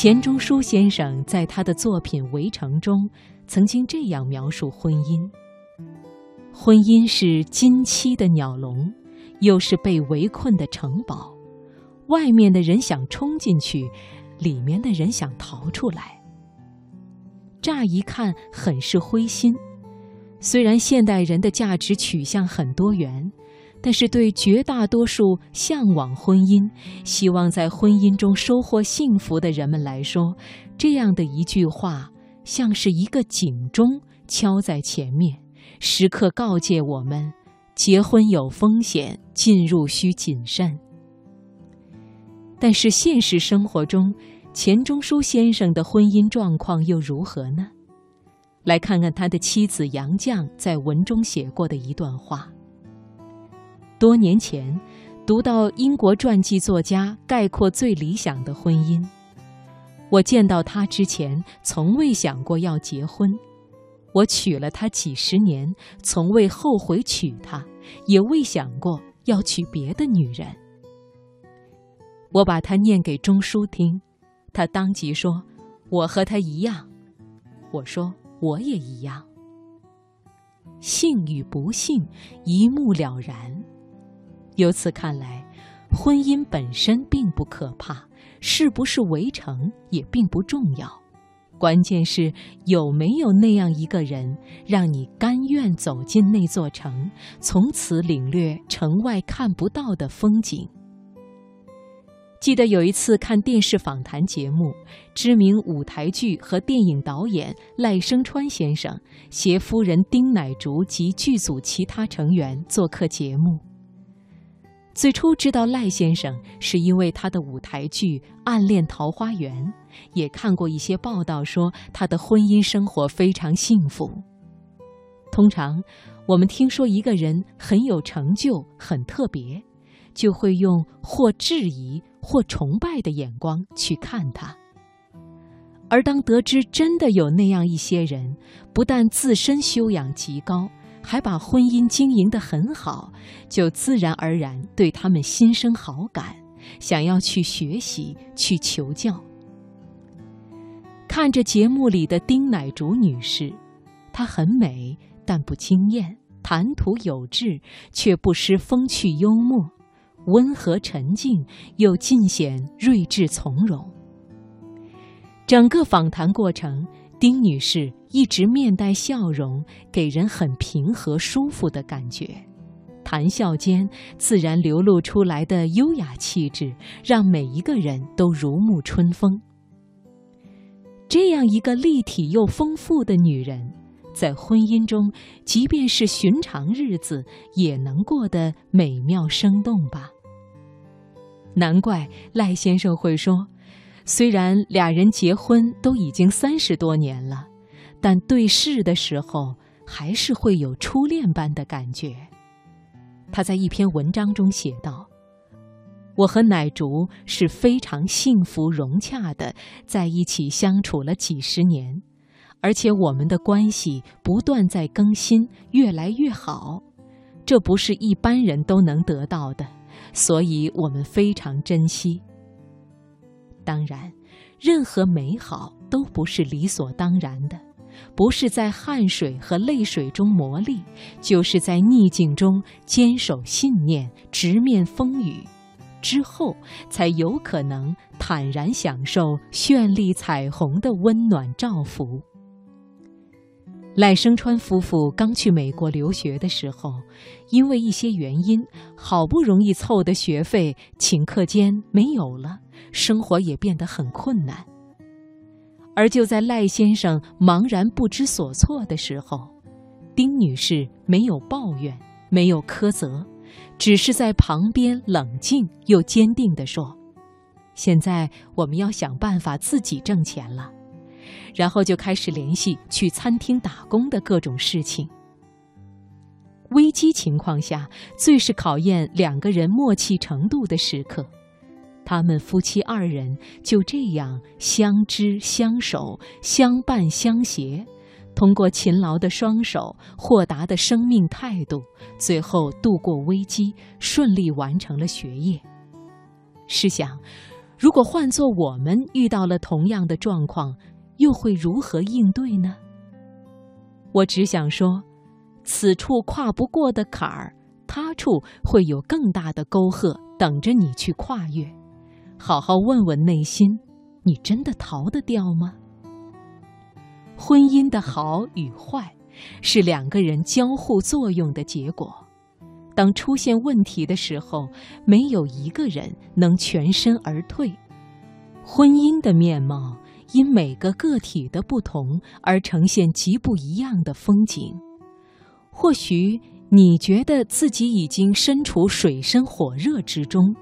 钱钟书先生在他的作品《围城》中，曾经这样描述婚姻：婚姻是金漆的鸟笼，又是被围困的城堡。外面的人想冲进去，里面的人想逃出来。乍一看很是灰心。虽然现代人的价值取向很多元。但是，对绝大多数向往婚姻、希望在婚姻中收获幸福的人们来说，这样的一句话，像是一个警钟敲在前面，时刻告诫我们：结婚有风险，进入需谨慎。但是，现实生活中，钱钟书先生的婚姻状况又如何呢？来看看他的妻子杨绛在文中写过的一段话。多年前，读到英国传记作家概括最理想的婚姻。我见到他之前，从未想过要结婚。我娶了她几十年，从未后悔娶她，也未想过要娶别的女人。我把她念给钟书听，他当即说：“我和他一样。”我说：“我也一样。”幸与不幸，一目了然。由此看来，婚姻本身并不可怕，是不是围城也并不重要，关键是有没有那样一个人，让你甘愿走进那座城，从此领略城外看不到的风景。记得有一次看电视访谈节目，知名舞台剧和电影导演赖声川先生携夫人丁乃竺及剧组其他成员做客节目。最初知道赖先生，是因为他的舞台剧《暗恋桃花源》，也看过一些报道说他的婚姻生活非常幸福。通常，我们听说一个人很有成就、很特别，就会用或质疑或崇拜的眼光去看他。而当得知真的有那样一些人，不但自身修养极高，还把婚姻经营得很好，就自然而然对他们心生好感，想要去学习、去求教。看着节目里的丁乃竺女士，她很美，但不惊艳；谈吐有致，却不失风趣幽默；温和沉静，又尽显睿智从容。整个访谈过程。丁女士一直面带笑容，给人很平和、舒服的感觉。谈笑间自然流露出来的优雅气质，让每一个人都如沐春风。这样一个立体又丰富的女人，在婚姻中，即便是寻常日子，也能过得美妙生动吧。难怪赖先生会说。虽然俩人结婚都已经三十多年了，但对视的时候还是会有初恋般的感觉。他在一篇文章中写道：“我和奶竹是非常幸福融洽的，在一起相处了几十年，而且我们的关系不断在更新，越来越好。这不是一般人都能得到的，所以我们非常珍惜。”当然，任何美好都不是理所当然的，不是在汗水和泪水中磨砺，就是在逆境中坚守信念，直面风雨，之后才有可能坦然享受绚丽彩虹的温暖照拂。赖声川夫妇刚去美国留学的时候，因为一些原因，好不容易凑的学费，顷刻间没有了，生活也变得很困难。而就在赖先生茫然不知所措的时候，丁女士没有抱怨，没有苛责，只是在旁边冷静又坚定地说：“现在我们要想办法自己挣钱了。”然后就开始联系去餐厅打工的各种事情。危机情况下，最是考验两个人默契程度的时刻。他们夫妻二人就这样相知相守、相伴相携，通过勤劳的双手、豁达的生命态度，最后度过危机，顺利完成了学业。试想。如果换做我们遇到了同样的状况，又会如何应对呢？我只想说，此处跨不过的坎儿，他处会有更大的沟壑等着你去跨越。好好问问内心，你真的逃得掉吗？婚姻的好与坏，是两个人交互作用的结果。当出现问题的时候，没有一个人能全身而退。婚姻的面貌因每个个体的不同而呈现极不一样的风景。或许你觉得自己已经身处水深火热之中，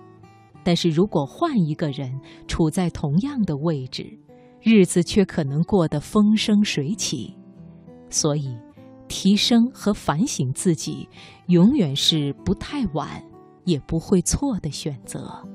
但是如果换一个人处在同样的位置，日子却可能过得风生水起。所以。提升和反省自己，永远是不太晚，也不会错的选择。